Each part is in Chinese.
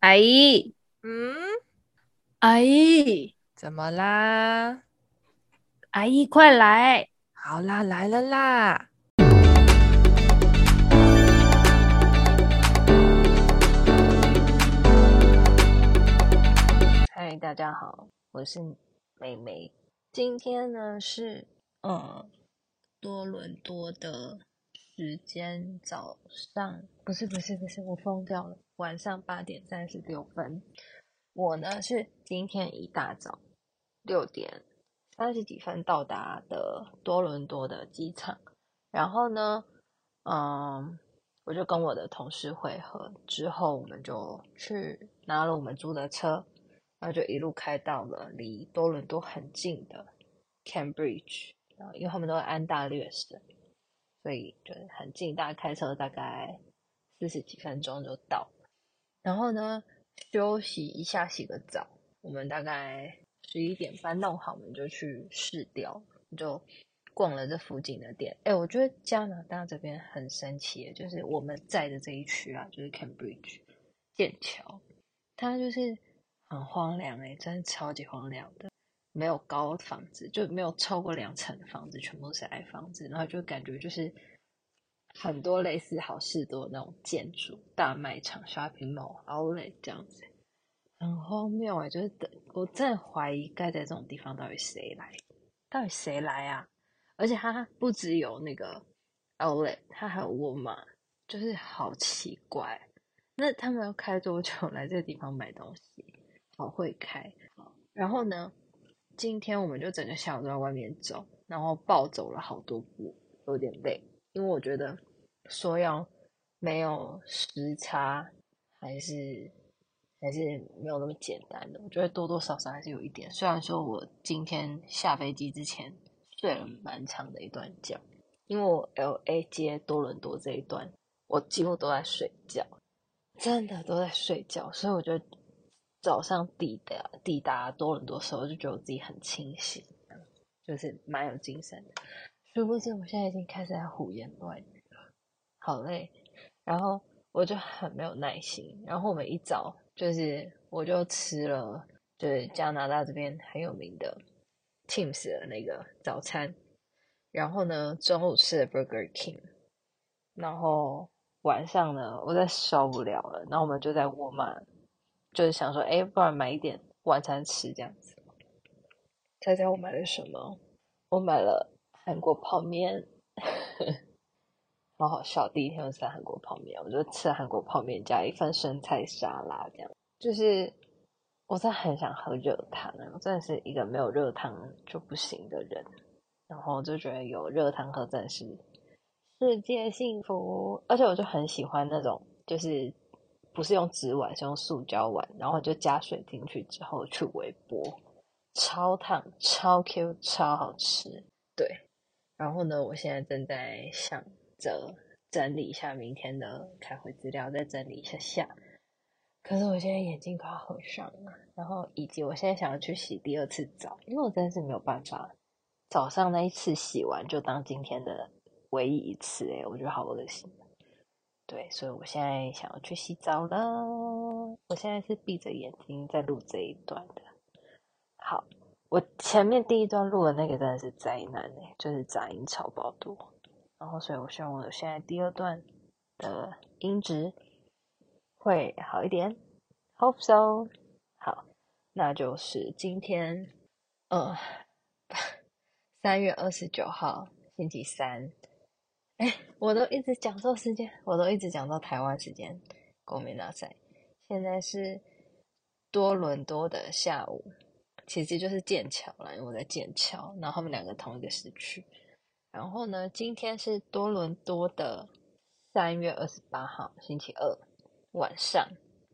阿姨，嗯，阿姨，怎么啦？阿姨，快来！好啦，来了啦！嗨，大家好，我是美眉。今天呢是嗯多伦多的时间早上，不是不是不是，我疯掉了。晚上八点三十六分，我呢是今天一大早六点三十几分到达的多伦多的机场，然后呢，嗯，我就跟我的同事会合，之后我们就去拿了我们租的车，然后就一路开到了离多伦多很近的 Cambridge，然后因为他们都是安大略省，所以就很近，大概开车大概四十几分钟就到。然后呢，休息一下，洗个澡。我们大概十一点半弄好，我们就去市调，就逛了这附近的店。哎，我觉得加拿大这边很神奇，就是我们在的这一区啊，就是 Cambridge 剑桥，它就是很荒凉，哎，真的超级荒凉的，没有高房子，就没有超过两层的房子，全部是矮房子，然后就感觉就是。很多类似好事多那种建筑、大卖场、shopping mall、outlet 这样子，很荒谬哎！就是等我真的怀疑盖在这种地方到底谁来？到底谁来啊？而且它不只有那个 outlet，它还有沃尔玛，就是好奇怪。那他们要开多久来这个地方买东西？好会开。然后呢，今天我们就整个下午都在外面走，然后暴走了好多步，有点累。因为我觉得说要没有时差，还是还是没有那么简单的。我觉得多多少少还是有一点。虽然说我今天下飞机之前睡了蛮长的一段觉，因为我 LA 接多伦多这一段，我几乎都在睡觉，真的都在睡觉。所以我觉得早上抵达抵达多伦多时候，就觉得自己很清醒，就是蛮有精神的。殊不知，我现在已经开始在胡言乱语了，好累。然后我就很没有耐心。然后我们一早就是，我就吃了，就是加拿大这边很有名的 Tim's 的那个早餐。然后呢，中午吃了 Burger King。然后晚上呢，我再受不了了。然后我们就在沃尔玛，就是想说，哎，不然买一点晚餐吃这样子。猜猜我买了什么？我买了。韩国泡面，好好笑。第一天我吃韩国泡面，我就吃韩国泡面加一份生菜沙拉，这样。就是我真的很想喝热汤，我真的是一个没有热汤就不行的人。然后就觉得有热汤喝真的是世界幸福，而且我就很喜欢那种，就是不是用纸碗，是用塑胶碗，然后就加水进去之后去微波，超烫、超 Q、超好吃。对。然后呢，我现在正在想着整理一下明天的开会资料，再整理一下下。可是我现在眼睛快要合上了，然后以及我现在想要去洗第二次澡，因为我真的是没有办法早上那一次洗完就当今天的唯一一次，诶，我觉得好恶心。对，所以我现在想要去洗澡了。我现在是闭着眼睛在录这一段的。好。我前面第一段录的那个真的是灾难诶，就是杂音超爆多，然后所以我希望我现在第二段的音质会好一点，Hope so。好，那就是今天，呃，三月二十九号星期三，哎，我都一直讲错时间，我都一直讲到台湾时间，ごめんなさい。现在是多伦多的下午。 其实就是剑桥啦，因为我在剑桥，然后他们两个同一个时区。然后呢，今天是多伦多的三月二十八号，星期二晚上，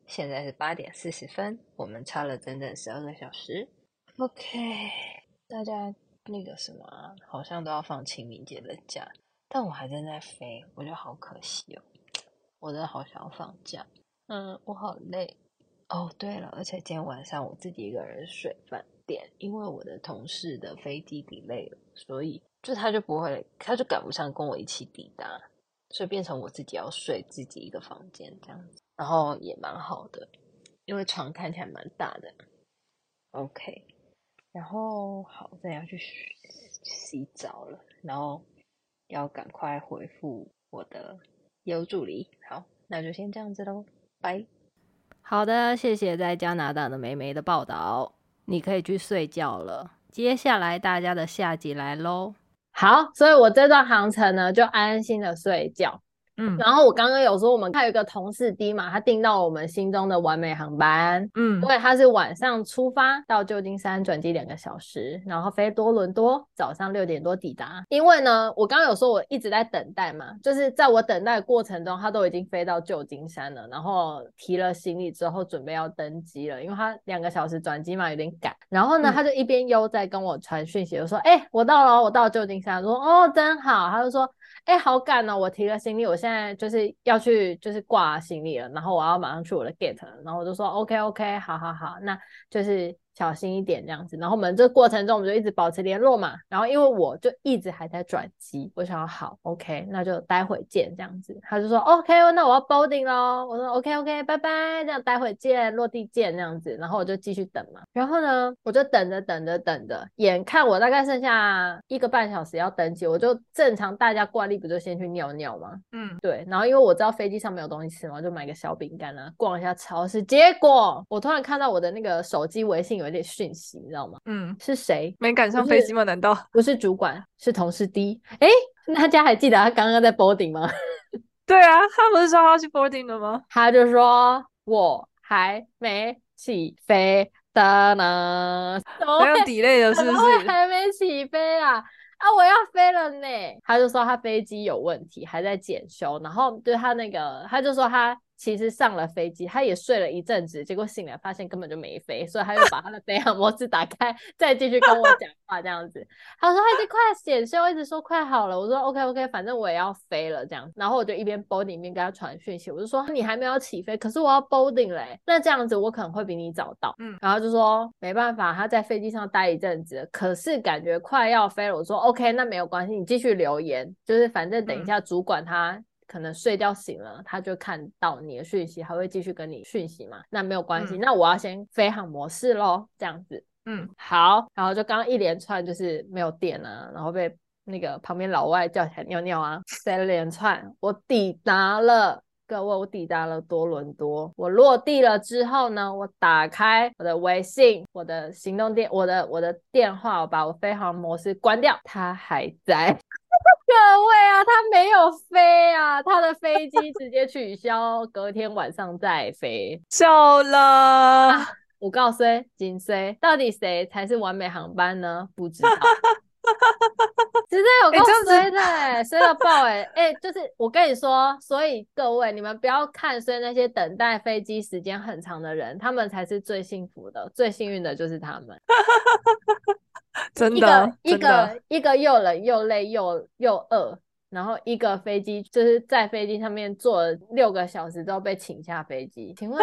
现在是八点四十分，我们差了整整十二个小时。OK，大家那个什么，好像都要放清明节的假，但我还正在飞，我觉得好可惜哦，我真的好想要放假。嗯，我好累。哦，对了，而且今天晚上我自己一个人睡饭店，因为我的同事的飞机 delay 了，所以就他就不会，他就赶不上跟我一起抵达，所以变成我自己要睡自己一个房间这样子，然后也蛮好的，因为床看起来蛮大的。OK，然后好，再要去洗澡了，然后要赶快回复我的业务助理。好，那就先这样子喽，拜。好的，谢谢在加拿大的美眉的报道，你可以去睡觉了。接下来大家的下集来喽。好，所以我这段航程呢，就安心的睡觉。嗯，然后我刚刚有说，我们还有一个同事 D 嘛，他订到我们心中的完美航班，嗯，因为他是晚上出发到旧金山转机两个小时，然后飞多伦多，早上六点多抵达。因为呢，我刚刚有说我一直在等待嘛，就是在我等待的过程中，他都已经飞到旧金山了，然后提了行李之后准备要登机了，因为他两个小时转机嘛，有点赶。然后呢，他就一边悠在跟我传讯息，就说：“哎、嗯欸，我到了，我到旧金山。”说：“哦，真好。”他就说。哎、好赶哦！我提了行李，我现在就是要去，就是挂行李了，然后我要马上去我的 get，然后我就说 OK OK，好好好，那就是。小心一点这样子，然后我们这个过程中我们就一直保持联络嘛。然后因为我就一直还在转机，我想要好 OK，那就待会见这样子。他就说 OK，那我要 boarding 咯。我说 OK OK，拜拜，这样待会见，落地见这样子。然后我就继续等嘛。然后呢，我就等着等着等着，眼看我大概剩下一个半小时要登机，我就正常大家惯例不就先去尿尿吗？嗯，对。然后因为我知道飞机上没有东西吃嘛，我就买个小饼干啊，逛一下超市。结果我突然看到我的那个手机微信有。有点讯息，你知道吗？嗯，是谁？没赶上飞机吗？难道 不是主管？是同事 D？哎，大家还记得他刚刚在 boarding 吗？对啊，他不是说他要去 boarding 了吗？他就说我还没起飞的呢，还有 delay 的 是不是？还没起飞啊！啊，我要飞了呢。他就说他飞机有问题，还在检修。然后对他那个，他就说他。其实上了飞机，他也睡了一阵子，结果醒来发现根本就没飞，所以他又把他的飞行模式打开，再继续跟我讲话这样子。他说他已经快检修，一直说快好了。我说 OK OK，反正我也要飞了这样。然后我就一边 boarding 一边跟他传讯息，我就说你还没有起飞，可是我要 boarding 嘞，那这样子我可能会比你早到。嗯，然后就说没办法，他在飞机上待一阵子，可是感觉快要飞了。我说 OK，那没有关系，你继续留言，就是反正等一下主管他。可能睡觉醒了，他就看到你的讯息，还会继续跟你讯息嘛？那没有关系，嗯、那我要先飞航模式咯，这样子。嗯，好。然后就刚刚一连串就是没有电啊，然后被那个旁边老外叫起来尿尿啊，塞了连串。我抵达了，各位，我抵达了多伦多。我落地了之后呢，我打开我的微信，我的行动电，我的我的电话，我把我飞行模式关掉，它还在。各位啊，他没有飞啊，他的飞机直接取消，隔天晚上再飞，笑了。啊、我告诉你，紧谁到底谁才是完美航班呢？不知道，直接有够衰的、欸，衰、欸、到爆哎、欸！哎、欸，就是我跟你说，所以各位你们不要看衰那些等待飞机时间很长的人，他们才是最幸福的，最幸运的就是他们。真的，一个一个一个又冷又累又又饿，然后一个飞机就是在飞机上面坐了六个小时之后被请下飞机，请问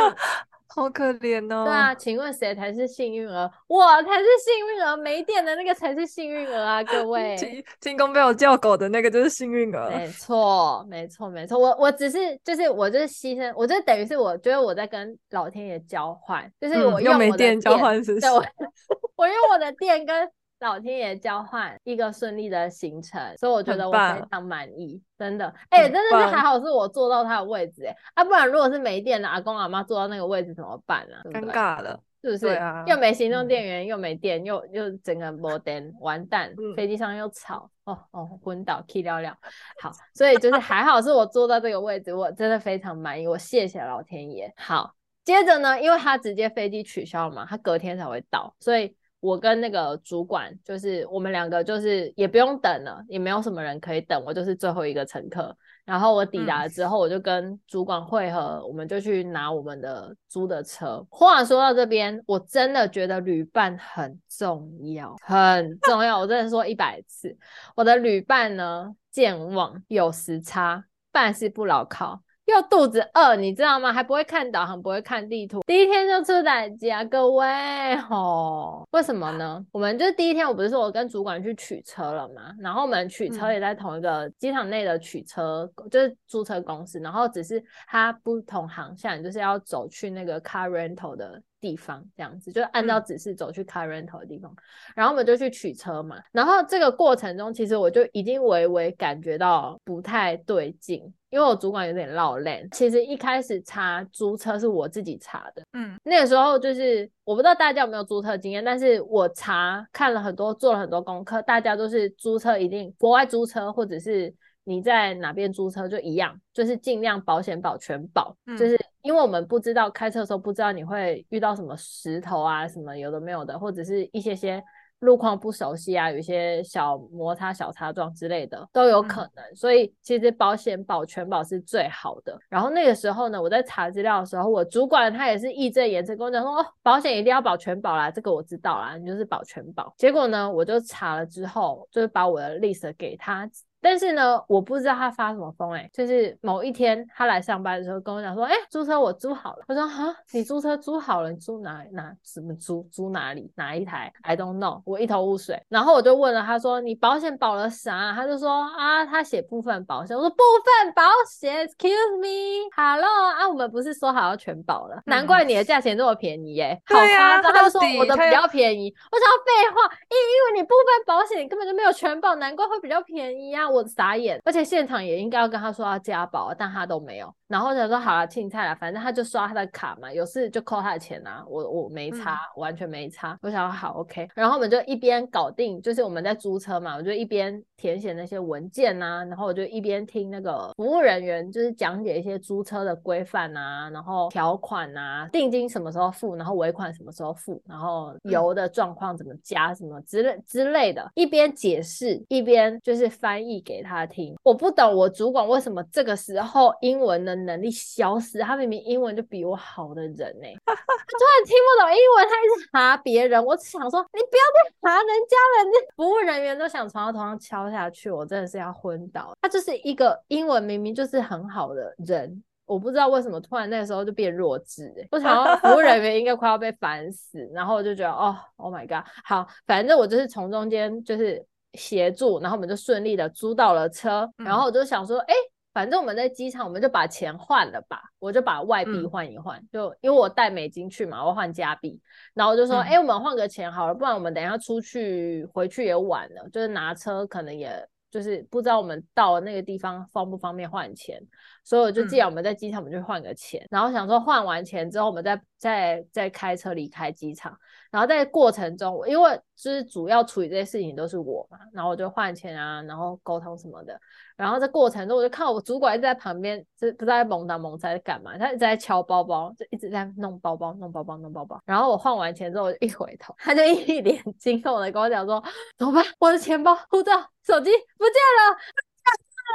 好可怜哦。对啊，请问谁才是幸运儿？我才是幸运儿，没电的那个才是幸运儿啊！各位，进进宫被我叫狗的那个就是幸运儿。没 错，没错，没错。我我只是就是我就是牺牲，我就等于是我觉得我在跟老天爷交换，就是我用我的电、嗯、又没电交换是，是？对，我 我用我的电跟。老天爷交换一个顺利的行程，所以我觉得我非常满意，真的。哎、欸，真的是还好是我坐到他的位置，哎，啊，不然如果是没电的阿公阿妈坐到那个位置怎么办呢、啊？尴尬了，是不是？啊、又没行动电源，嗯、又没电，又又整个没电，完蛋！嗯、飞机上又吵，哦哦，昏倒，气尿尿。好，所以就是还好是我坐到这个位置，我真的非常满意，我谢谢老天爷。好，接着呢，因为他直接飞机取消了嘛，他隔天才会到，所以。我跟那个主管，就是我们两个，就是也不用等了，也没有什么人可以等，我就是最后一个乘客。然后我抵达了之后，我就跟主管会合，嗯、我们就去拿我们的租的车。话说到这边，我真的觉得旅伴很重要，很重要。我真的说一百次，我的旅伴呢，健忘，有时差，办事不牢靠。又肚子饿，你知道吗？还不会看导航，不会看地图，第一天就出代志啊，各位吼，为什么呢？我们就第一天，我不是说我跟主管去取车了嘛，然后我们取车也在同一个机场内的取车，嗯、就是租车公司，然后只是它不同航向，就是要走去那个 car rental 的。地方这样子，就按照指示走去 car rental 的地方，嗯，然后我们就去取车嘛。然后这个过程中，其实我就已经微微感觉到不太对劲，因为我主管有点落泪。其实一开始查租车是我自己查的，嗯，那个时候就是我不知道大家有没有租车经验，但是我查看了很多，做了很多功课，大家都是租车一定国外租车或者是。你在哪边租车就一样，就是尽量保险保全保，嗯，就是因为我们不知道开车的时候不知道你会遇到什么石头啊，什么有的没有的，或者是一些些路况不熟悉啊，有一些小摩擦、小擦撞之类的都有可能，嗯，所以其实保险保全保是最好的。然后那个时候呢，我在查资料的时候，我主管他也是义正言辞跟我讲说，哦，保险一定要保全保啦，这个我知道啦，你就是保全保。结果呢，我就查了之后，就是把我的 list 给他。但是呢，我不知道他发什么疯哎、欸，就是某一天他来上班的时候跟我讲说，哎、欸，租车我租好了。我说哈，你租车租好了，你租哪哪什么租租哪里哪一台？I don't know，我一头雾水。然后我就问了他说，你保险保了啥？他就说啊，他写部分保险。我说部分保险，Excuse me，Hello 啊，我们不是说好要全保了？难怪你的价钱这么便宜耶、欸，好夸张。他就说我的比较便宜，我想要废话，因因为你部分保险你根本就没有全保，难怪会比较便宜啊。我傻眼，而且现场也应该要跟他说要加保，但他都没有。然后他说好了，青菜了，反正他就刷他的卡嘛，有事就扣他的钱啊。我我没差，嗯，完全没差。我想好 OK，然后我们就一边搞定，就是我们在租车嘛，我就一边填写那些文件啊，然后我就一边听那个服务人员就是讲解一些租车的规范啊，然后条款啊，定金什么时候付，然后尾款什么时候付，然后油的状况怎么加什么之类之类的，一边解释一边就是翻译给他。听，我不懂我主管为什么这个时候英文的能力消失，他明明英文就比我好的人呢、他突然听不懂英文，他一直查别人，我只想说你不要再查人家了，服务人员都想从他头上敲下去，我真的是要昏倒。他就是一个英文明明就是很好的人，我不知道为什么突然那个时候就变弱智、欸，我想要服务人员应该快要被烦死，然后我就觉得哦，Oh my god，好，反正我就是从中间就是。协助，然后我们就顺利的租到了车，嗯、然后我就想说，哎，反正我们在机场，我们就把钱换了吧，我就把外币换一换，嗯、就因为我带美金去嘛，我换加币，然后我就说，哎、嗯，我们换个钱好了，不然我们等一下出去回去也晚了，就是拿车可能也。就是不知道我们到了那个地方方不方便换钱，所以我就既然我们在机场，我们就换个钱，嗯，然后想说换完钱之后，我们再再再开车离开机场。然后在过程中，因为就是主要处理这些事情都是我嘛，然后我就换钱啊，然后沟通什么的。然后在过程中，我就看我主管一直在旁边，就不知道在猛打猛在干嘛，他一直在敲包包，就一直在弄包包、弄包包、弄包包。然后我换完钱之后，我就一回头，他就一脸 惊恐的跟我讲说：“怎么办？我的钱包、护照、手机不见了！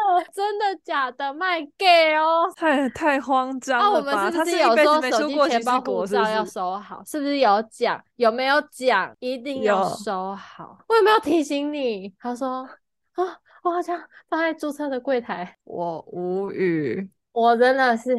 真的假的？卖给哦！太太慌张了吧？我们是不是有说手机、钱包、护照要收好？是不是有讲？有没有讲？一定要收好。我有没有提醒你？他说啊。”我好像放在注册的柜台，我无语，我真的是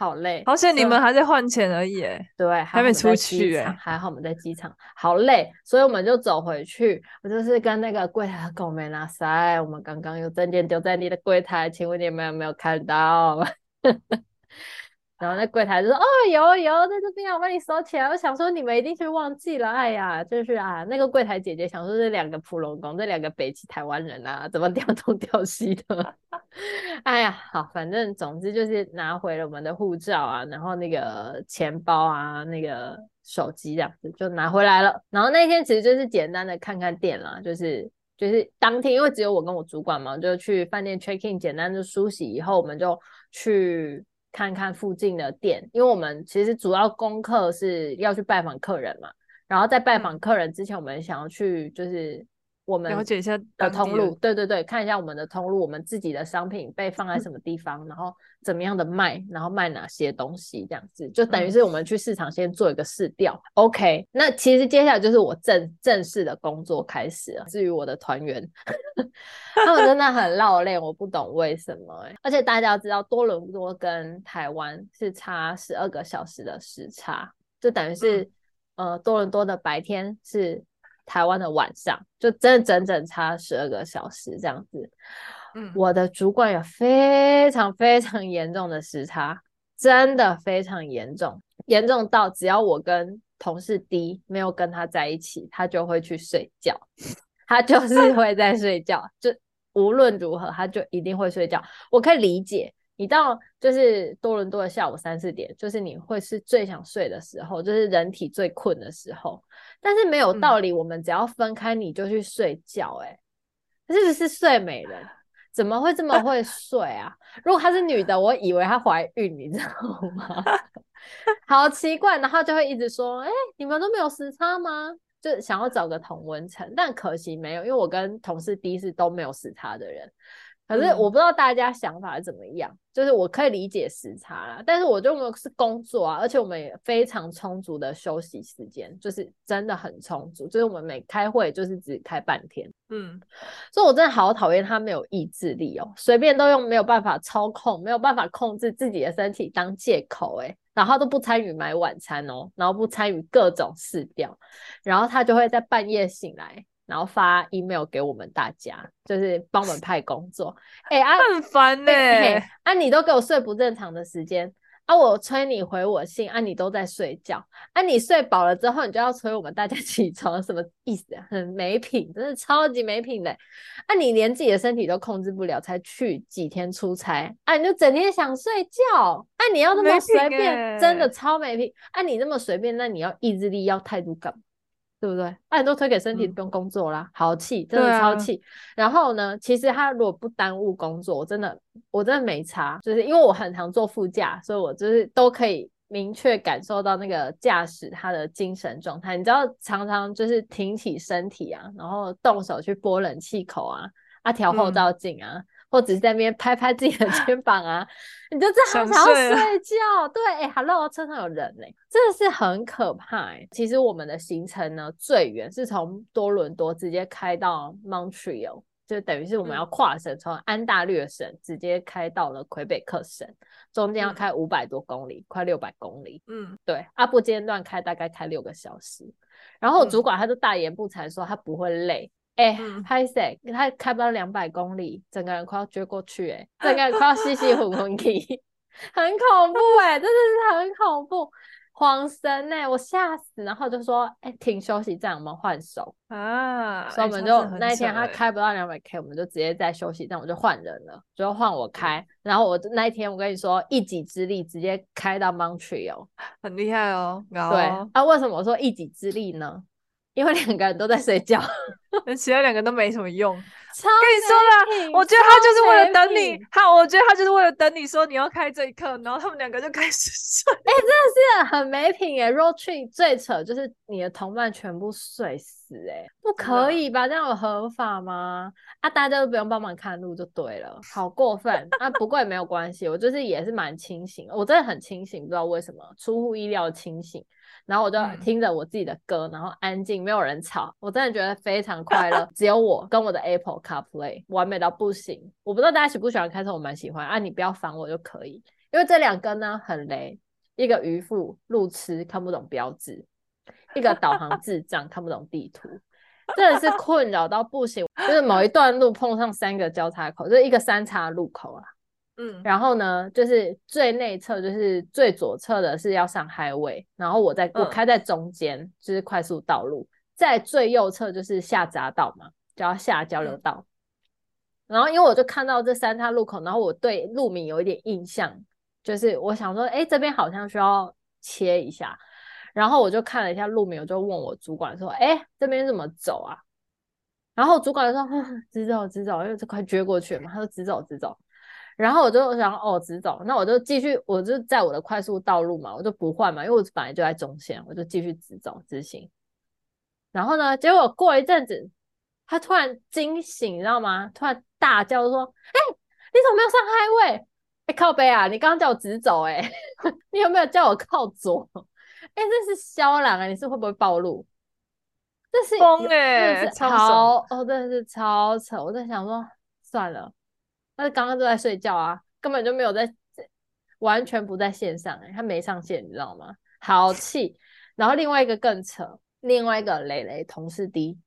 好累，好险你们还在换钱而已，对，还没出去哎，还好我们在机场，好累，所以我们就走回去，我就是跟那个柜台狗没拿塞，我们刚刚有证件丢在你的柜台，请问你们有没有看到？然后那柜台就说：“哦，有有，在这边，我帮你收起来。”我想说你们一定是忘记了，哎呀，就是啊，那个柜台姐姐想说这两个普龙工，这两个北七台湾人啊，怎么调东调西的？哎呀，好，反正总之就是拿回了我们的护照啊，然后那个钱包啊，那个手机这样子就拿回来了。然后那天其实就是简单的看看店啦，就是就是当天因为只有我跟我主管嘛，就去饭店 check in，简单的梳洗以后，我们就去。看看附近的店，因为我们其实主要功课是要去拜访客人嘛。然后在拜访客人之前，我们想要去就是我们了解一下的通路，对对对，看一下我们的通路，我们自己的商品被放在什么地方，嗯、然后怎么样的卖，然后卖哪些东西，这样子就等于是我们去市场先做一个试调。嗯、OK，那其实接下来就是我正正式的工作开始了。至于我的团员，他们真的很绕累，我不懂为什么。而且大家要知道，多伦多跟台湾是差十二个小时的时差，就等于是、嗯、呃多伦多的白天是。台湾的晚上就真的整整差十二个小时这样子，嗯，我的主管有非常非常严重的时差，真的非常严重，严重到只要我跟同事 D 没有跟他在一起，他就会去睡觉，他就是会在睡觉，就无论如何他就一定会睡觉，我可以理解。你到就是多伦多的下午三四点，就是你会是最想睡的时候，就是人体最困的时候。但是没有道理，我们只要分开你就去睡觉，欸，哎，是不是睡美人？怎么会这么会睡啊？如果她是女的，我以为她怀孕，你知道吗？好奇怪，然后就会一直说，哎，欸，你们都没有时差吗？就想要找个同温层，但可惜没有，因为我跟同事第一次都没有时差的人。可是我不知道大家想法是怎么样，嗯、就是我可以理解时差啦，但是我就没有是工作啊，而且我们也非常充足的休息时间，就是真的很充足，就是我们每开会就是只开半天，嗯，所以我真的好讨厌他没有意志力哦，随便都用没有办法操控、没有办法控制自己的身体当借口，诶，然后都不参与买晚餐哦，然后不参与各种试调，然后他就会在半夜醒来。然后发 email 给我们大家，就是帮我们派工作。哎、欸、啊，很烦呢、欸。啊，你都给我睡不正常的时间啊，我催你回我信啊，你都在睡觉啊，你睡饱了之后，你就要催我们大家 起床，什么意思啊？很没品，真的超级没品的。啊，你连自己的身体都控制不了，才去几天出差啊，你就整天想睡觉啊，你要那么随便，欸、真的超没品。啊，你那么随便，那你要意志力，要态度感。对不对？那你都推给身体，不用工作啦，嗯、好气，真的超气。啊、然后呢，其实他如果不耽误工作，我真的，我真的没差，就是因为我很常坐副驾，所以我就是都可以明确感受到那个驾驶他的精神状态。你知道，常常就是挺起身体啊，然后动手去拨冷气口啊，啊调后照镜啊。嗯或者是在那边拍拍自己的 肩膀啊，你就这样想要睡觉。对，哎、欸、，Hello，车上有人嘞，真的是很可怕、欸。其实我们的行程呢，最远是从多伦多直接开到 Montreal，就等于是我们要跨省，从、嗯、安大略省直接开到了魁北克省，中间要开五百多公里，嗯、快六百公里。嗯，对，啊不间断开，大概开六个小时。然后主管他就大言不惭说他不会累。哎，拍谁、嗯、他开不到两百公里，整个人快要撅过去，哎，整个人快要稀稀糊糊，很恐怖，哎，真的是很恐怖，慌神哎，我吓死，然后就说，哎，停休息站，我们换手啊，所以我们就那一天他开不到两百 K，我们就直接在休息站，我就换人了，就换我开，嗯、然后我那一天我跟你说，一己之力直接开到 Montreal，很厉害哦，对，啊，为什么我说一己之力呢？因为两个人都在睡觉，那其他两个都没什么用。超跟你说了，我觉得他就是为了等你，他我觉得他就是为了等你说你要开这一课，然后他们两个就开始睡。哎、欸，真的是很没品哎！Road trip 最扯就是你的同伴全部睡死哎，不可以吧？这样有合法吗？啊，大家都不用帮忙看路就对了，好过分啊！不过也没有关系，我就是也是蛮清醒，我真的很清醒，不知道为什么出乎意料的清醒。然后我就听着我自己的歌，嗯、然后安静，没有人吵，我真的觉得非常快乐。只有我跟我的 Apple CarPlay 完美到不行。我不知道大家喜不喜欢开车，我蛮喜欢啊。你不要烦我就可以，因为这两个呢很雷，一个渔夫路痴看不懂标志，一个导航智障看不懂地图，真的是困扰到不行。就是某一段路碰上三个交叉口，就是一个三岔路口啊。嗯，然后呢，就是最内侧，就是最左侧的是要上 highway，然后我在我开在中间，嗯、就是快速道路，在最右侧就是下匝道嘛，就要下交流道。嗯、然后因为我就看到这三岔路口，然后我对路名有一点印象，就是我想说，哎，这边好像需要切一下，然后我就看了一下路名，我就问我主管说，哎，这边怎么走啊？然后主管就说，直走直走，因为这快撅过去了嘛，他说直走直走。然后我就想哦，直走，那我就继续，我就在我的快速道路嘛，我就不换嘛，因为我本来就在中线，我就继续直走直行。然后呢，结果过一阵子，他突然惊醒，你知道吗？突然大叫说：“哎、欸，你怎么没有上 highway？哎、欸，靠背啊！你刚刚叫我直走、欸，哎，你有没有叫我靠左？哎、欸，这是肖朗啊！你是会不会暴露？这是疯哎，超哦，真的是超扯！我在想说，算了，他刚刚都在睡觉啊，根本就没有在，完全不在线上、欸，哎，他没上线，你知道吗？好气！然后另外一个更扯，另外一个磊磊同事 D。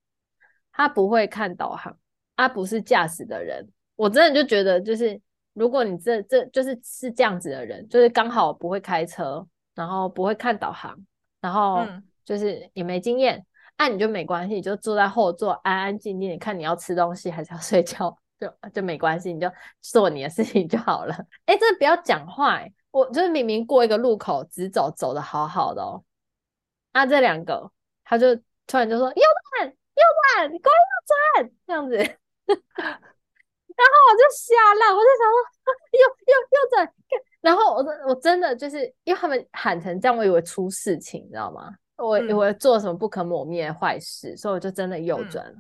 他不会看导航，他不是驾驶的人。我真的就觉得，就是如果你这这就是是这样子的人，就是刚好不会开车，然后不会看导航，然后就是也没经验，那、嗯啊、你就没关系，你就坐在后座安安静静，的看你要吃东西还是要睡觉，就就没关系，你就做你的事情就好了。哎，真的不要讲话、欸，我就是明明过一个路口直走，走的好好的哦，那、啊、这两个他就突然就说右转。右转，你快右转，这样子，然后我就瞎了，我就想说 右右右转，然后我我真的就是因为他们喊成这样，我以为出事情，你知道吗？我以为做什么不可磨灭的坏事，所以我就真的右转了。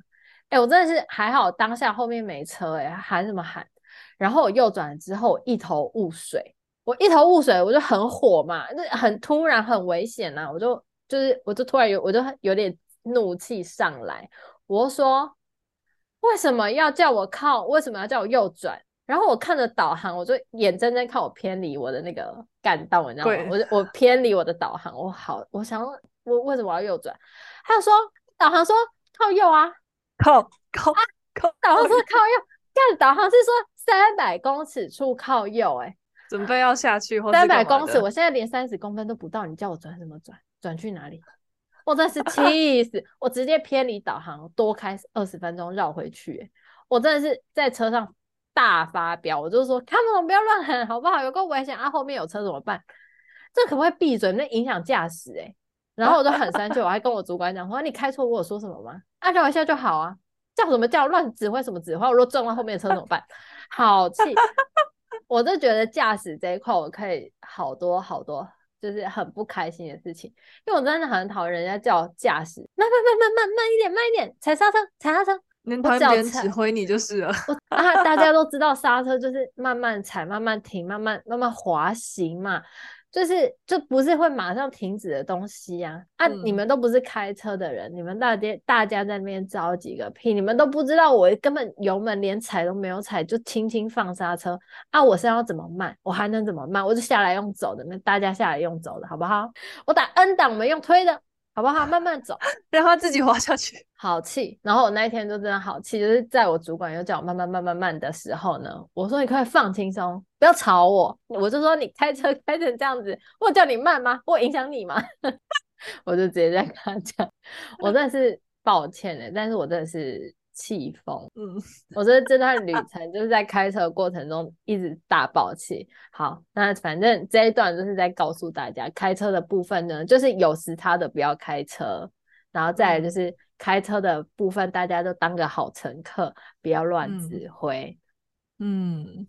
哎、嗯欸，我真的是还好，当下后面没车、欸，哎，喊什么喊？然后我右转了之后，一头雾水，我一头雾水，我就很火嘛，那很突然，很危险呐、啊，我就就是我就突然有我就有点。怒气上来，我说为什么要叫我靠？为什么要叫我右转？然后我看着导航，我就眼睁睁看我偏离我的那个干道，你知道吗？我就我偏离我的导航，我好，我想我为什么我要右转？他就说导航说靠右啊，靠靠、啊、靠，导航说靠右，但导航是说三百公尺处靠右、欸，哎，准备要下去或，三百公尺，我现在连三十公分都不到，你叫我转什么转？转去哪里？我真的是气死！我直接偏离导航，多开二十分钟绕回去。我真的是在车上大发飙，我就说他们不要乱喊，好不好？有够危险啊！后面有车怎么办？这可不可以闭嘴？那影响驾驶哎。然后我就很生气，我还跟我主管讲说：“你开错，我有说什么吗？按照一下就好啊，叫什么叫乱指挥什么指挥？我如果撞到后面的车怎么办？好气！我就觉得驾驶这一块我可以好多好多。”就是很不开心的事情，因为我真的很讨厌人家叫我驾驶，慢慢慢慢慢慢一点，慢一点，踩刹车，踩刹车。能讨厌别人指挥你就是了。啊，大家 都知道刹车就是慢慢踩，慢慢停，慢慢慢慢滑行嘛。就是就不是会马上停止的东西呀、啊！啊、嗯，你们都不是开车的人，你们大家大家在那边着急个屁！你们都不知道我根本油门连踩都没有踩，就轻轻放刹车啊！我是要怎么慢？我还能怎么慢？我就下来用走的，那大家下来用走的好不好？我打 N 档我们用推的。好不好？慢慢走，让他自己滑下去。好气，然后我那一天就真的好气，就是在我主管又叫我慢慢慢慢慢的时候呢，我说你快放轻松，不要吵我。我就说你开车开成这样子，我叫你慢吗？我影响你吗？我就直接在跟他讲，我真的是抱歉的，但是我真的是。气疯，嗯，我觉得这段旅程就是在开车的过程中一直大爆气。好，那反正这一段就是在告诉大家，开车的部分呢，就是有时差的不要开车，然后再来就是开车的部分，大家都当个好乘客，不要乱指挥，嗯。嗯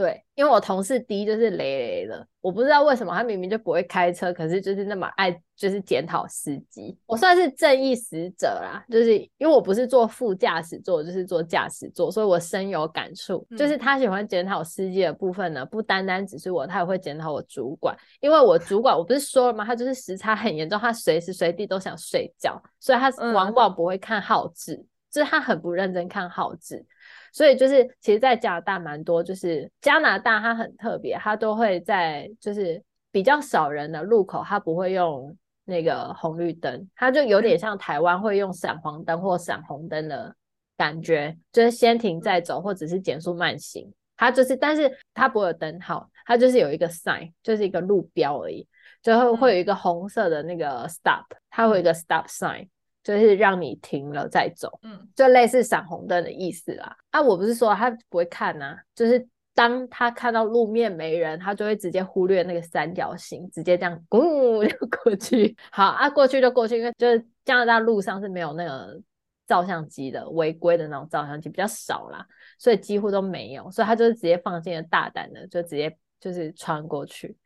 对，因为我同事 D 就是雷雷的，我不知道为什么他明明就不会开车，可是就是那么爱就是检讨司机。我算是正义使者啦，就是因为我不是坐副驾驶座，就是坐驾驶座，所以我深有感触。嗯、就是他喜欢检讨司机的部分呢，不单单只是我，他也会检讨我主管，因为我主管我不是说了吗？他就是时差很严重，他随时随地都想睡觉，所以他往往不会看号志，嗯、就是他很不认真看号志。所以就是，其实，在加拿大蛮多，就是加拿大它很特别，它都会在就是比较少人的路口，它不会用那个红绿灯，它就有点像台湾会用闪黄灯或闪红灯的感觉，就是先停再走，或者是减速慢行。它就是，但是它不会有灯号，它就是有一个 sign，就是一个路标而已，最后会有一个红色的那个 stop，它会有一个 stop sign。就是让你停了再走，嗯，就类似闪红灯的意思啦。啊，我不是说他不会看呐、啊，就是当他看到路面没人，他就会直接忽略那个三角形，直接这样咕 就过去。好啊，过去就过去，因为就是加拿大路上是没有那个照相机的，违规的那种照相机比较少啦，所以几乎都没有，所以他就是直接放心的大胆的就直接就是穿过去。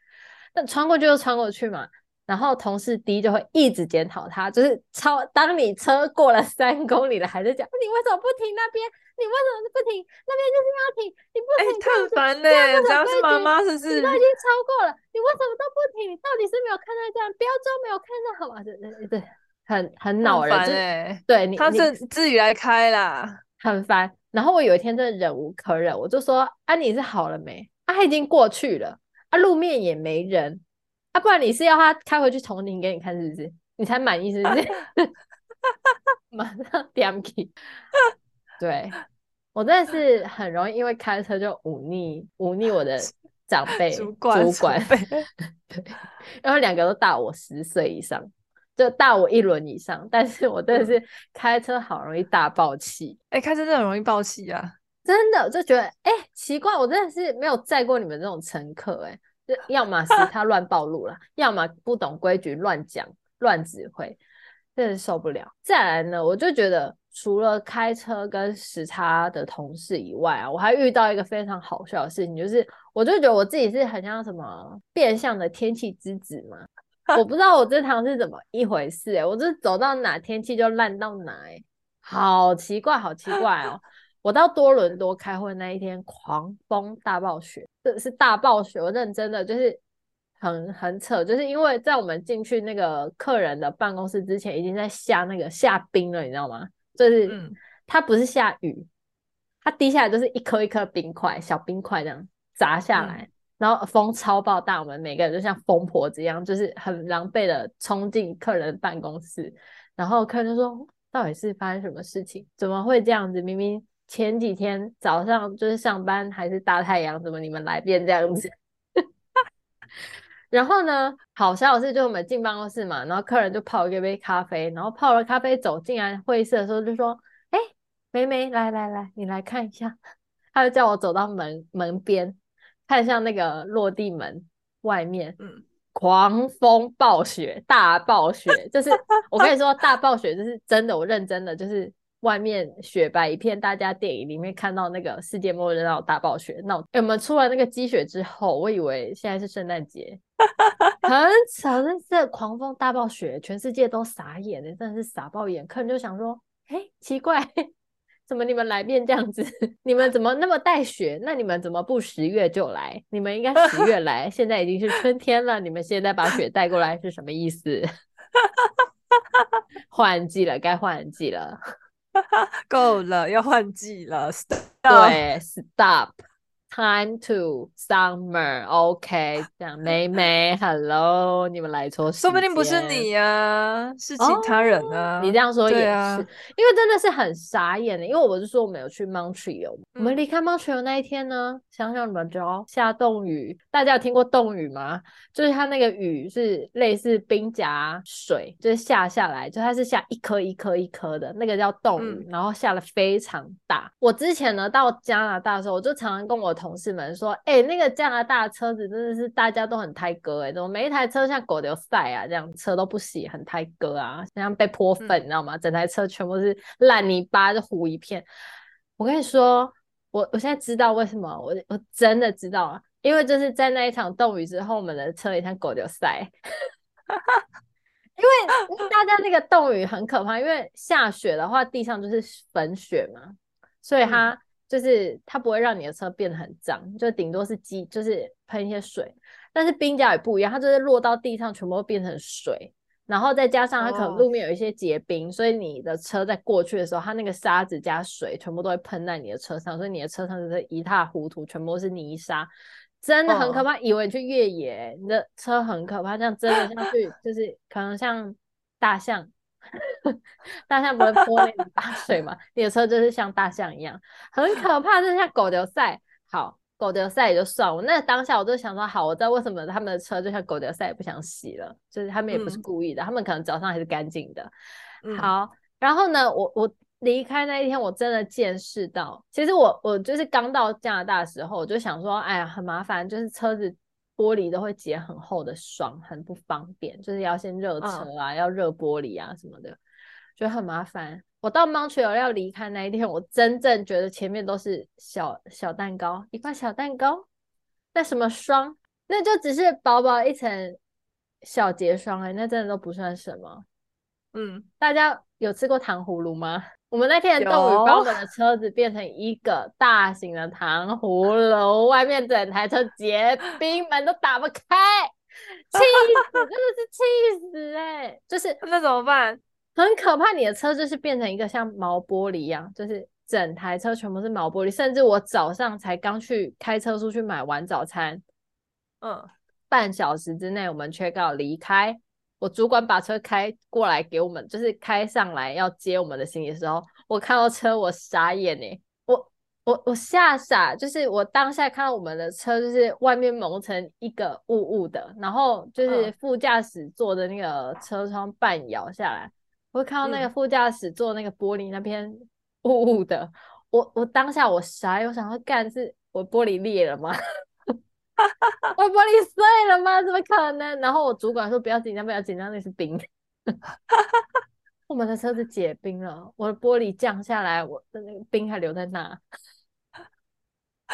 那穿过去就穿过去嘛。然后同事 D 就会一直检讨他，就是超当你车过了三公里了，还在讲你为什么不停那边？你为什么不停？那边就是要停，你不停，太烦了。只要是妈妈，是不是？你都已经超过了，你为什么都不停？你到底是没有看到这样标志没有看到？好吧，对对对，很很恼人，哎，对你，他是自己来开啦，很烦。然后我有一天真的忍无可忍，我就说：“啊，你是好了没？啊，已经过去了，啊，路面也没人。”啊，不然你是要他开回去重停给你看，是不是？你才满意，是不是？马上点起。对，我真的是很容易因为开车就忤逆忤逆我的长辈主管，主管 对，然后两个都大我十岁以上，就大我一轮以上，但是我真的是开车好容易大爆气。哎、嗯欸，开车真的很容易爆气啊！真的就觉得哎、欸、奇怪，我真的是没有载过你们这种乘客哎、要么是他乱暴露了，要么不懂规矩乱讲乱指挥，真是受不了。再来呢，我就觉得除了开车跟时差的同事以外啊，我还遇到一个非常好笑的事情，就是我就觉得我自己是很像什么变相的天气之子嘛。我不知道我这趟是怎么一回事哎、欸，我就是走到哪天气就烂到哪哎、欸，好奇怪，好奇怪哦。我到多伦多开会那一天，狂风大暴雪，这是大暴雪，我认真的就是很很扯，就是因为在我们进去那个客人的办公室之前，已经在下那个下冰了，你知道吗？就是、嗯、它不是下雨，它滴下来就是一颗一颗冰块，小冰块这样砸下来，嗯、然后风超爆大，我们每个人就像疯婆子一样，就是很狼狈的冲进客人的办公室，然后客人就说：“到底是发生什么事情？怎么会这样子？明明……”前几天早上就是上班还是大太阳，怎么你们来变这样子？然后呢，好笑的是，就我们进办公室嘛，然后客人就泡一杯咖啡，然后泡了咖啡走进来会议室的时候就说：“哎，梅梅，来来来，你来看一下。”他就叫我走到门门边，看向那个落地门外面，嗯，狂风暴雪，大暴雪，就是我跟你说，大暴雪就是真的，我认真的就是。外面雪白一片，大家电影里面看到那个世界末日那种大暴雪，那我们出完那个积雪之后，我以为现在是圣诞节，很巧，真是狂风大暴雪，全世界都傻眼了，真的是傻爆眼。客人就想说，哎，奇怪，怎么你们来变这样子？你们怎么那么带雪？那你们怎么不十月就来？你们应该十月来，现在已经是春天了，你们现在把雪带过来是什么意思？换季了，该换季了。够了，要换季了。Stop. 对，Stop. Time to summer. OK，这样，妹妹，Hello，你们来错，说不定不是你呀、啊，是其他人啊。Oh, 你这样说也是，啊、因为真的是很傻眼的。因为我是说我们有去 Montreal，、嗯、我们离开 Montreal 那一天呢，想想你们知道下冻雨，大家有听过冻雨吗？就是它那个雨是类似冰夹水，就是下下来，就它是下一颗一颗一颗的，那个叫冻雨，嗯、然后下了非常大。我之前呢到加拿大的时候，我就常常跟我同事们说，哎、欸，那个加拿大的车子真的是大家都很胎哥哎，怎么每一台车像狗流赛啊，这样车都不洗，很胎哥啊，像被泼粪，你知道吗？整台车全部是烂泥巴，就糊一片。我跟你说，我我现在知道为什么，我我真的知道了，因为就是在那一场冻雨之后，我们的车也像狗流赛，因为大家那个冻雨很可怕，因为下雪的话，地上就是粉雪嘛，所以它。嗯就是它不会让你的车变得很脏，就顶多是积，就是喷一些水。但是冰夹也不一样，它就是落到地上全部都变成水，然后再加上它可能路面有一些结冰，哦、所以你的车在过去的时候，它那个沙子加水全部都会喷在你的车上，所以你的车上就是一塌糊涂，全部都是泥沙，真的很可怕。哦、以为你去越野，你的车很可怕，这样真的像去就是可能像大象。大象不会泼那大水吗？你的车就是像大象一样，很可怕，就是像狗丢赛。好，狗丢赛也就算了。那当下我就想说，好，我知道为什么他们的车就像狗丢赛，也不想洗了，就是他们也不是故意的，嗯、他们可能早上还是干净的。好，然后呢，我我离开那一天，我真的见识到，其实我我就是刚到加拿大的时候，我就想说，哎呀，很麻烦，就是车子。玻璃都会结很厚的霜，很不方便，就是要先热车啊，哦、要热玻璃啊什么的，觉得很麻烦。我到 Montreal 要离开那一天，我真正觉得前面都是小小蛋糕，一块小蛋糕，那什么霜，那就只是薄薄一层小结霜哎、欸，那真的都不算什么。嗯，大家有吃过糖葫芦吗？我们那天的冻雨把我们的车子变成一个大型的糖葫芦，外面整台车结 冰，门都打不开，气死，真的是气死哎、欸！就是 那怎么办？很可怕，你的车就是变成一个像毛玻璃一样，就是整台车全部是毛玻璃，甚至我早上才刚去开车出去买完早餐，嗯，半小时之内我们 check out 离开。我主管把车开过来给我们，就是开上来要接我们的行李的时候，我看到车，我傻眼哎，我我我吓傻，就是我当下看到我们的车，就是外面蒙成一个雾雾的，然后就是副驾驶座的那个车窗半摇下来，我看到那个副驾驶座那个玻璃那边雾雾的，我我当下我傻，我想要干是我玻璃裂了吗？我玻璃碎了吗？怎么可能？然后我主管说不要紧张，不要紧张，那是冰。我们的车子结冰了，我的玻璃降下来，我的那个冰还留在那。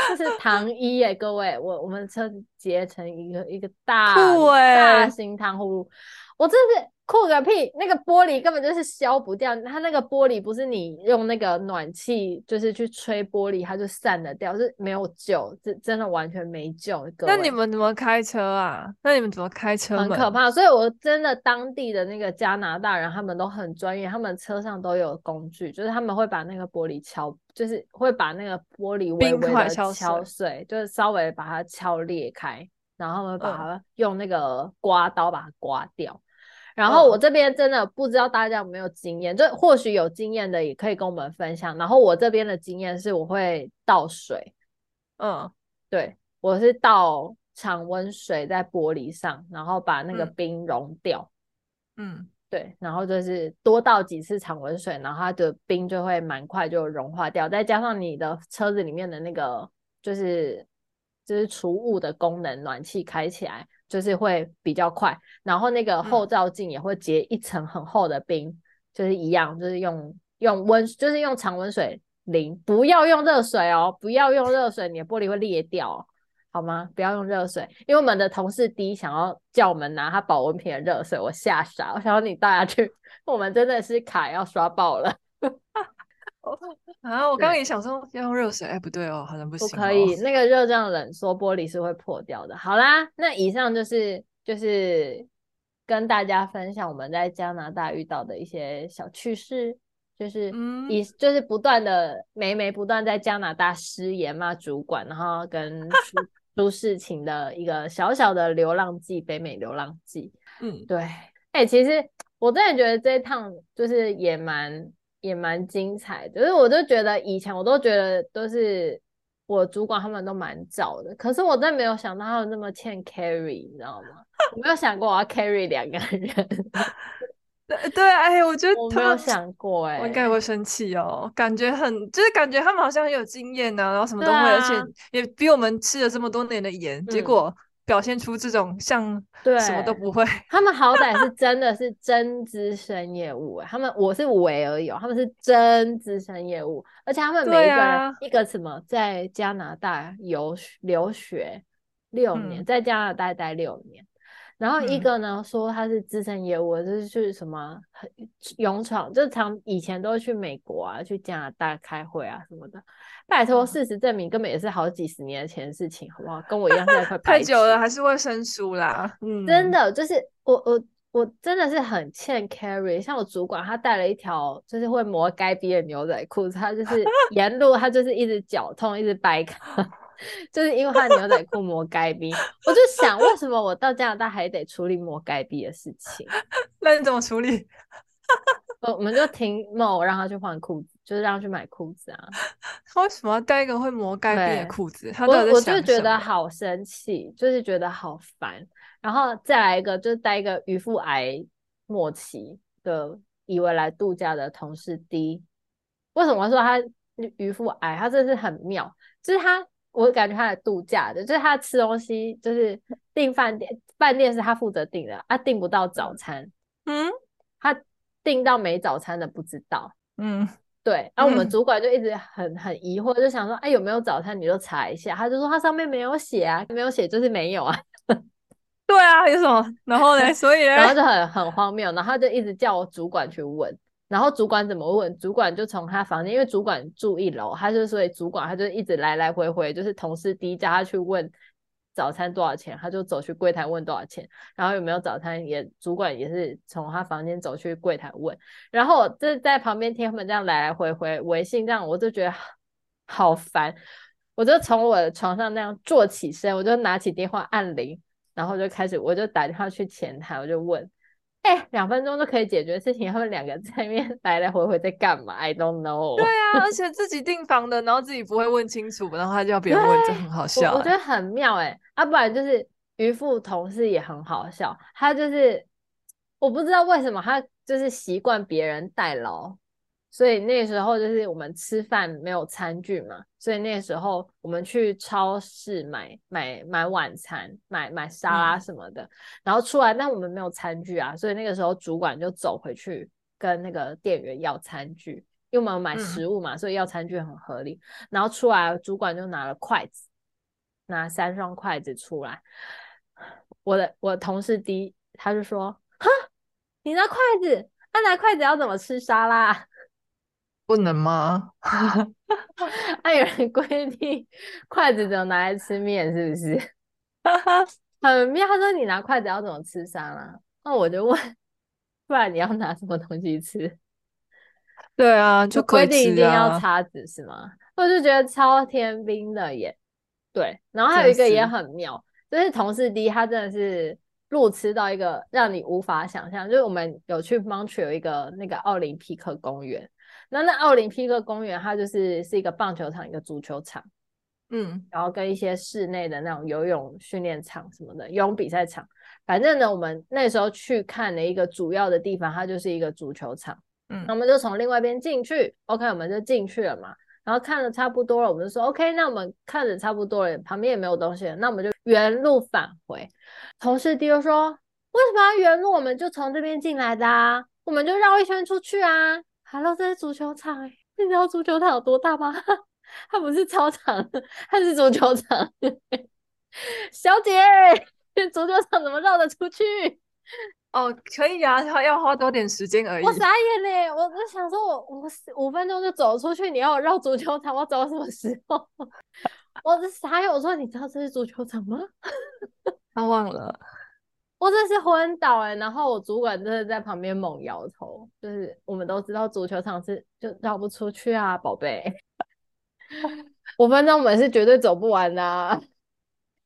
这是糖衣耶，各位，我我们的车子结成一个一个大、欸、大型糖葫芦，我真是。酷个屁！那个玻璃根本就是消不掉，它那个玻璃不是你用那个暖气就是去吹玻璃，它就散得掉，是没有救，这真的完全没救。那你们怎么开车啊？那你们怎么开车？很可怕，所以我真的当地的那个加拿大人，他们都很专业，他们车上都有工具，就是他们会把那个玻璃敲，就是会把那个玻璃微微的敲碎，敲碎，就是稍微把它敲裂开，然后呢把它用那个刮刀把它刮掉。然后我这边真的不知道大家有没有经验，就或许有经验的也可以跟我们分享。然后我这边的经验是，我会倒水，嗯，对，我是倒常温水在玻璃上，然后把那个冰融掉，嗯，对，然后就是多倒几次常温水，然后它的冰就会蛮快就融化掉。再加上你的车子里面的那个就是就是除雾的功能，暖气开起来。就是会比较快，然后那个后照镜也会结一层很厚的冰，嗯、就是一样，就是用用温，就是用常温水淋，不要用热水哦，不要用热水，你的玻璃会裂掉，好吗？不要用热水，因为我们的同事第一想要叫我们拿他保温瓶的热水，我吓傻，我想要你带下去，我们真的是卡要刷爆了。啊！我刚刚也想说要用热水，哎，不对哦，好像不行哦。不可以，那个热这样冷缩玻璃是会破掉的。好啦，那以上就是就是跟大家分享我们在加拿大遇到的一些小趣事，就是以、嗯、就是不断的每每不断在加拿大失言嘛，主管，然后跟出 出事情的一个小小的流浪记，北美流浪记。嗯，对。哎、欸，其实我真的觉得这一趟就是也蛮。也蛮精彩的，就是我就觉得以前我都觉得都是我主管他们都蛮早的，可是我真的没有想到他们那么欠 carry，你知道吗？我没有想过我要 carry 两个人。对 对，哎，我觉得我没有想过、欸，哎，我应该会生气哦，感觉很就是感觉他们好像很有经验呢、啊，然后什么都会，啊、而且也比我们吃了这么多年的盐，嗯、结果。表现出这种像什么都不会，他们好歹是 真的是真资深业务，他们我是伪而已，他们是真资深业务，而且他们每一个人、啊、一个什么在加拿大游留学六年，嗯、在加拿大待六年。然后一个呢、嗯、说他是资深业务，就是去什么很勇闯，就常以前都会去美国啊，去加拿大开会啊什么的。拜托，事实证明根本也是好几十年前的事情，好不好？跟我一样在快 太久了，还是会生疏啦。嗯，真的就是我我我真的是很欠 carry。像我主管，他带了一条就是会磨该逼的牛仔裤，他就是沿路他就是一直脚痛，一直掰开。就是因为他牛仔裤磨该逼，我就想为什么我到加拿大还得处理磨该逼的事情？那你怎么处理？我我们就停 mall 让他去换裤子，就是让他去买裤子啊。他为什么要带一个会磨该逼的裤子？他我我就觉得好生气，就是觉得好烦。然后再来一个，就是带一个渔夫癌末期的以为来度假的同事 D。为什么说他渔夫癌？他真的是很妙，就是他。我感觉他来度假的，就是他吃东西，就是订饭店，饭店是他负责订的，他订不到早餐，嗯，他订到没早餐的不知道，嗯，对，然后我们主管就一直很很疑惑，就想说，哎，有没有早餐？你就查一下，他就说他上面没有写啊，没有写就是没有啊，对啊，有什么？然后呢？所以呢，然后就很很荒谬，然后他就一直叫我主管去问，然后主管怎么问？主管就从他房间，因为主管住一楼，他就所以主管他就一直来来回回，就是同事第一叫他去问早餐多少钱，他就走去柜台问多少钱，然后有没有早餐也主管也是从他房间走去柜台问，然后就在旁边听他们这样来来回回微信这样，我就觉得好烦，我就从我的床上那样坐起身，我就拿起电话按铃。然后就开始，我就打电话去前台，我就问，哎、欸，两分钟就可以解决的事情，他们两个在那边来来回回在干嘛？I don't know。对啊，而且自己订房的，然后自己不会问清楚，然后他就要别人问，这很好笑、欸。我觉得很妙哎、欸，啊，不然就是渔夫同事也很好笑，他就是我不知道为什么他就是习惯别人代劳。所以那时候就是我们吃饭没有餐具嘛，所以那时候我们去超市买买买晚餐，买买沙拉什么的，嗯、然后出来，但我们没有餐具啊，所以那个时候主管就走回去跟那个店员要餐具，因为我们买食物嘛，嗯、所以要餐具很合理。然后出来，主管就拿了筷子，拿三双筷子出来，我的我的同事第一他就说：“哈，你拿筷子，那、啊、拿筷子要怎么吃沙拉？”不能吗？那有人规定 筷子只能拿来吃面，是不是？很妙。他说你拿筷子要怎么吃沙拉？那我就问，不然你要拿什么东西吃？对啊，就规定一定要叉子是吗？我就觉得超天兵的耶。对，然后还有一个也很妙，就是同事 D 他真的是路痴到一个让你无法想象。就是我们有去 Montreal 有一个那个奥林匹克公园。那那奥林匹克公园，它就是是一个棒球场，一个足球场，嗯，然后跟一些室内的那种游泳训练场什么的，游泳比赛场。反正呢，我们那时候去看的一个主要的地方，它就是一个足球场，嗯，那我们就从另外一边进去，OK，我们就进去了嘛。然后看的差不多了，我们就说 OK，那我们看的差不多了，旁边也没有东西了，那我们就原路返回。同事弟就说，为什么要原路？我们就从这边进来的啊，我们就绕一圈出去啊。Hello，这是足球场哎，你知道足球场有多大吗？它不是操场，它是足球场。小姐，足球场怎么绕得出去？哦，可以啊，要要花多点时间而已。我傻眼嘞，我我想说我，我我五分钟就走出去，你要我绕足球场，我走什么时候？我是傻眼，我说你知道这是足球场吗？他忘了。我真是昏倒哎、欸，然后我主管真的在旁边猛摇头，就是我们都知道足球场是就绕不出去啊，宝贝，五分钟我们是绝对走不完的、啊，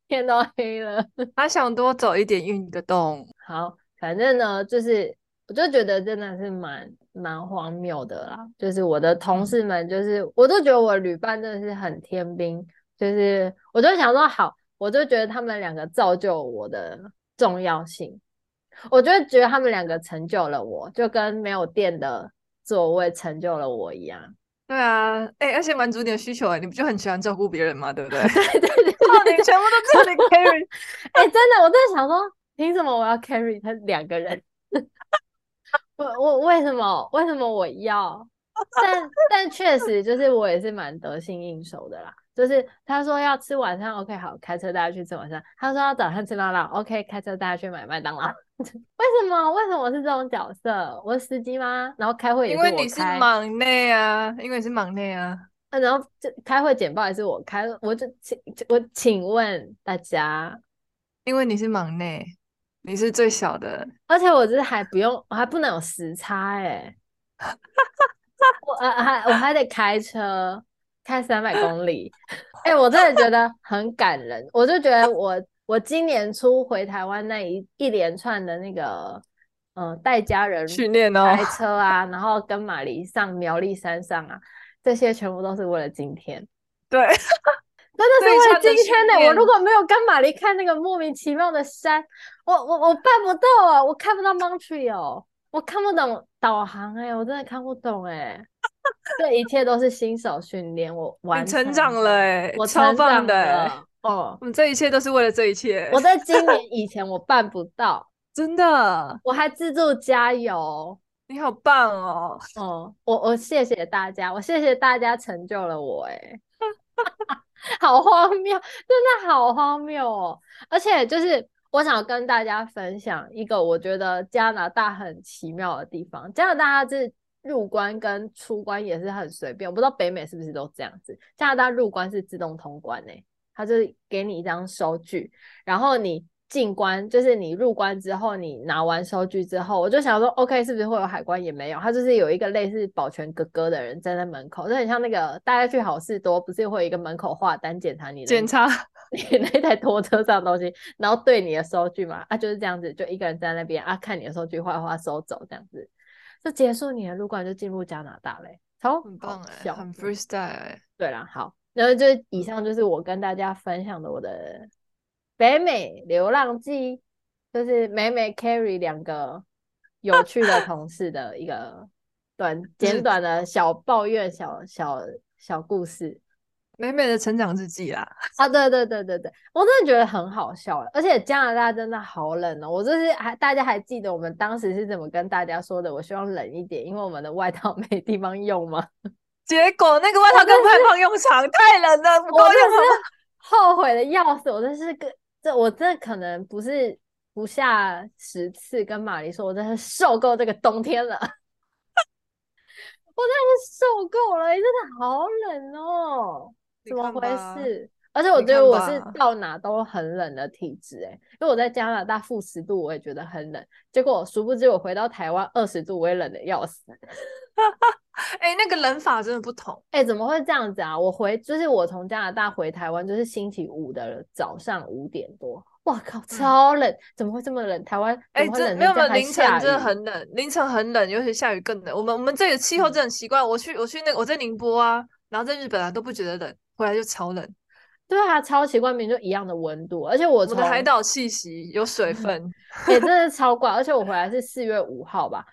天都黑了，他想多走一点运个动。好，反正呢，就是我就觉得真的是蛮蛮荒谬的啦，就是我的同事们，就是我都觉得我旅伴真的是很天兵，就是我就想说好，我就觉得他们两个造就我的。重要性，我就觉得他们两个成就了我，就跟没有电的座位成就了我一样。对啊，哎、欸，而且满足你的需求，哎，你不就很喜欢照顾别人吗？对不对？对对对，你全部都是你 carry。哎、欸，真的，我在想说，凭什么我要 carry 他两个人？我我为什么？为什么我要？但但确实，就是我也是蛮得心应手的啦。就是他说要吃晚餐，OK，好，开车带他去吃晚餐。他说要早上吃麦当劳，OK，开车带他去买麦当劳。为什么？为什么我是这种角色？我是司机吗？然后开会也是我开。因为你是忙内啊，因为你是忙内啊。啊，然后这开会简报也是我开，我就请我请问大家，因为你是忙内，你是最小的，而且我这还不用，我还不能有时差哎，我啊还我还得开车。开三百公里，哎、欸，我真的觉得很感人。我就觉得我我今年初回台湾那一一连串的那个，嗯、呃，带家人训练哦，开 车啊，然后跟玛丽上苗栗山上啊，这些全部都是为了今天。对，真的是为了今天呢、欸。我如果没有跟玛丽看那个莫名其妙的山，我我我办不到啊，我看不到 Montreal，我看不懂导航哎、欸，我真的看不懂哎、欸。这一切都是新手训练，我完成长了哎、欸，我超棒的、欸、哦！我们这一切都是为了这一切。我在今年 以前我办不到，真的，我还自助加油。你好棒哦！哦，我我谢谢大家，我谢谢大家成就了我哎、欸，好荒谬，真的好荒谬哦！而且就是我想跟大家分享一个我觉得加拿大很奇妙的地方。加拿大它是入关跟出关也是很随便，我不知道北美是不是都这样子。加拿大入关是自动通关诶、欸，它就是给你一张收据，然后你。进关就是你入关之后，你拿完收据之后，我就想说，OK，是不是会有海关？也没有，他就是有一个类似保全哥哥的人站在门口，就很像那个大家去好事多，不是会有一个门口画单检查你的检查 你那台拖车上的东西，然后对你的收据嘛，啊就是这样子，就一个人站在那边啊，看你的收据画画收走这样子，就结束你的入关就进入加拿大嘞，超很棒哎，很 freestyle 哎，对啦，好，然后就以上就是我跟大家分享的我的。北美流浪记就是美美 Carry 两个有趣的同事的一个短 简短的小抱怨小小小故事，美美的成长日记啦。啊，对对对对对，我真的觉得很好笑，而且加拿大真的好冷哦。我就是还大家还记得我们当时是怎么跟大家说的？我希望冷一点，因为我们的外套 没地方用吗？结果那个外套根本派上用场，太冷了，不够用了，后悔的要死，我真是个。这我真的可能不是不下十次跟玛丽说，我真的受够这个冬天了，我真的是受够了，真的好冷哦，怎么回事？而且我觉得我是到哪都很冷的体质，哎，因为我在加拿大负十度，我也觉得很冷，结果殊不知我回到台湾二十度，我也冷的要死。哎、欸，那个冷法真的不同。哎、欸，怎么会这样子啊？我回就是我从加拿大回台湾，就是星期五的早上五点多，哇靠，超冷！嗯、怎么会这么冷？台湾哎，真、欸、没有没有，凌晨真的很冷，凌晨很冷，尤其下雨更冷。我们我们这里气候真的很奇怪。嗯、我去我去那个我在宁波啊，然后在日本啊都不觉得冷，回来就超冷。对啊，超奇怪，明明就一样的温度，而且我的海岛气息有水 分，也、欸，真的 超怪。而且我回来是四月五号吧，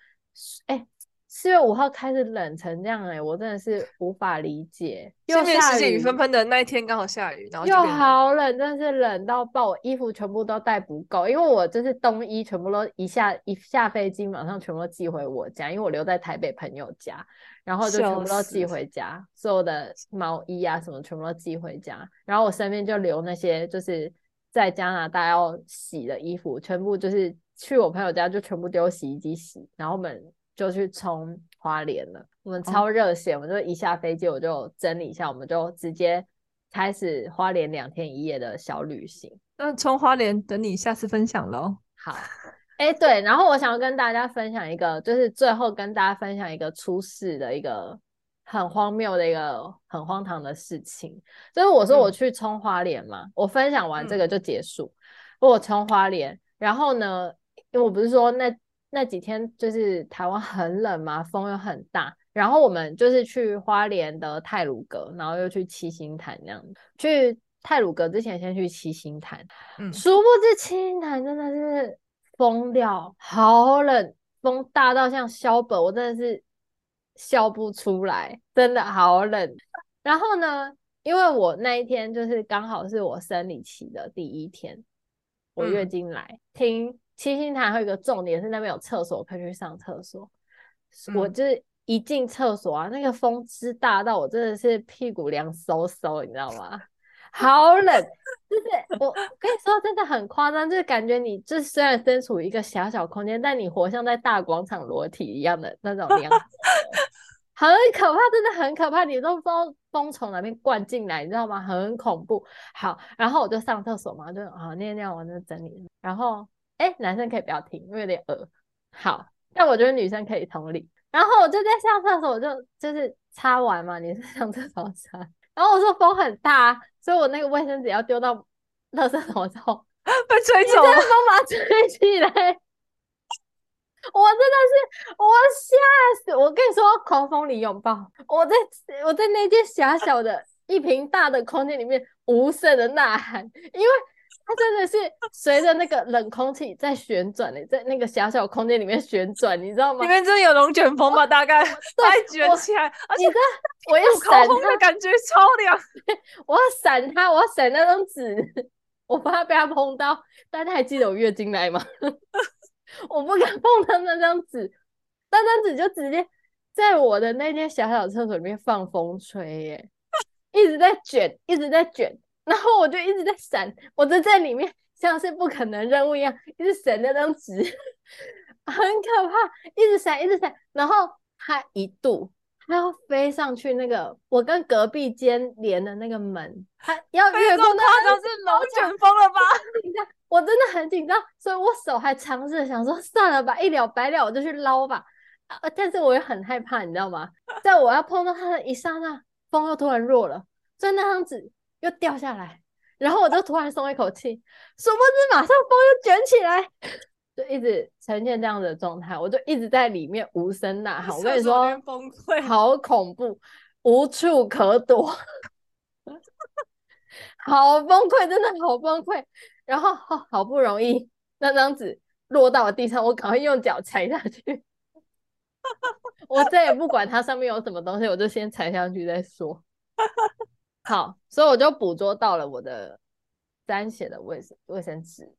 哎、欸。四月五号开始冷成这样哎、欸，我真的是无法理解。又下雨纷纷的那一天刚好下雨，然后又好冷，真的是冷到爆，我衣服全部都带不够，因为我就是冬衣全部都一下一下飞机马上全部都寄回我家，因为我留在台北朋友家，然后就全部都寄回家，所有的毛衣啊什么全部都寄回家，然后我身边就留那些就是在加拿大要洗的衣服，全部就是去我朋友家就全部丢洗衣机洗，然后我们。就去冲花莲了，我们超热血，哦、我们就一下飞机我就整理一下，我们就直接开始花莲两天一夜的小旅行。那冲花莲等你下次分享喽。好，哎、欸、对，然后我想要跟大家分享一个，就是最后跟大家分享一个出事的一个很荒谬的一个很荒唐的事情，就是我说我去冲花莲嘛，嗯、我分享完这个就结束。嗯、我冲花莲，然后呢，因为我不是说那。那几天就是台湾很冷嘛，风又很大，然后我们就是去花莲的泰鲁阁，然后又去七星潭那样。去泰鲁阁之前先去七星潭，嗯，殊不知七星潭真的是疯掉，好冷，风大到像萧本，我真的是笑不出来，真的好冷。然后呢，因为我那一天就是刚好是我生理期的第一天，我月经来，嗯、听。七星潭还有一个重点是那边有厕所，可以去上厕所。嗯、我就是一进厕所啊，那个风之大到我真的是屁股凉飕飕，你知道吗？好冷，就是我跟你说真的很夸张，就是感觉你就是虽然身处一个小小空间，但你活像在大广场裸体一样的那种 样子，很可怕，真的很可怕，你都不知道风从哪边灌进来，你知道吗？很恐怖。好，然后我就上厕所嘛，就啊尿尿完就整理，然后。哎、欸，男生可以不要听，因为有点恶。好，但我觉得女生可以同理。然后我就在上厕所，我就就是擦完嘛，你是上厕所擦。然后我说风很大，所以我那个卫生纸要丢到垃圾桶之后 被吹走了，风把它吹起来。我真的是我吓死！我跟你说，狂风里拥抱。我在我在那间狭小的一平大的空间里面无声的呐喊，因为。它真的是随着那个冷空气在旋转的，在那个狭小空间里面旋转，你知道吗？里面真的有龙卷风吧？大概对，卷起来，而且我要闪风的感觉超凉。我要闪它，我要闪那张纸，我怕被它碰到。大家还记得我月经来吗？我不敢碰到那张纸，那张纸就直接在我的那间小小厕所里面放风吹，耶，一直在卷，一直在卷。然后我就一直在闪，我就在里面像是不可能任务一样，一直闪那张纸，很可怕，一直闪，一直闪。然后他一度他要飞上去那个我跟隔壁间连的那个门，他要越过那个，是龙卷风了吧？我真的很紧张，所以我手还尝试想说算了吧，一了百了，我就去捞吧。啊，但是我也很害怕，你知道吗？在我要碰到他的一刹那，风又突然弱了，所以那张纸又掉下来。然后我就突然松一口气，殊不知马上风又卷起来，就一直呈现这样的状态，我就一直在里面无声呐喊。我跟你说，崩溃，好恐怖，无处可躲，好崩溃，真的好崩溃。然后好，好不容易那张纸落到了地上，我赶快用脚踩下去，我再也不管它上面有什么东西，我就先踩上去再说。好，所以我就捕捉到了我的沾血的卫生卫生纸，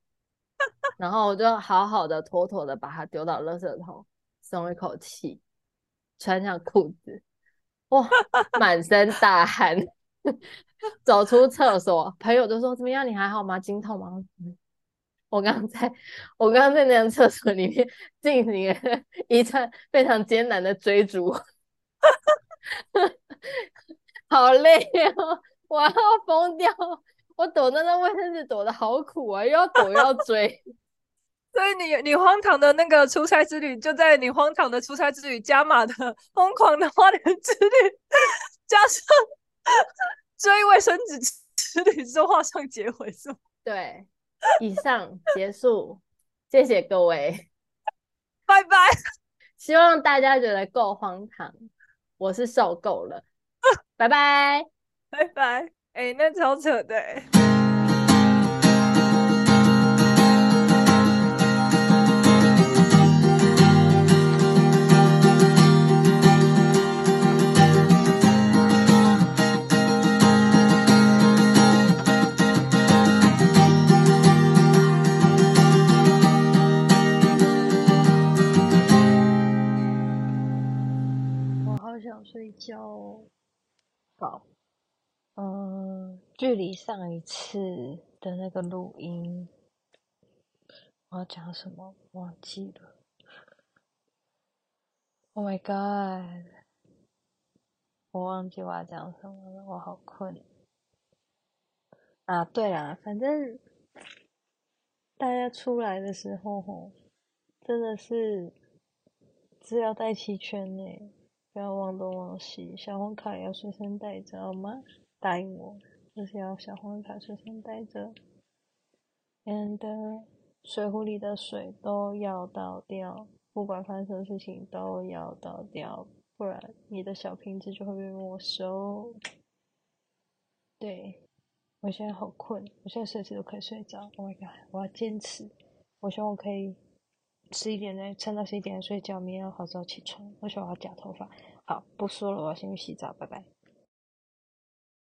然后我就好好的、妥妥的把它丢到垃圾桶，松一口气，穿上裤子，哇，满身大汗，走出厕所，朋友就说：“怎么样？你还好吗？经痛吗？”我刚在，我刚刚在那间厕所里面进行了一串非常艰难的追逐。好累哦，我要疯掉！我躲在那个卫生纸躲得好苦啊，又要躲又要追。所以你你荒唐的那个出差之旅，就在你荒唐的出差之旅加码的疯狂的花莲之旅，加上追卫生纸之旅之后画上结尾，是吗？对，以上结束，谢谢各位，拜拜。希望大家觉得够荒唐，我是受够了。拜拜，拜拜。哎、那超扯的。嗯，距离上一次的那个录音，我要讲什么？忘记了。Oh my god！我忘记我要讲什么了，我好困。啊，对了，反正大家出来的时候，吼，真的是资料带齐全呢。不要忘东忘西，小黄卡也要随身带着，好吗？答应我，就是要小黄卡随身带着。And 水壶里的水都要倒掉，不管发生什么事情都要倒掉，不然你的小瓶子就会被没收。对，我现在好困，我现在随时都可以睡着。Oh my god，我要坚持，我希望我可以。十一点再撑到十一点睡觉，明天要好早起床。为什么我要假头发？好，不说了，我要先去洗澡，拜拜。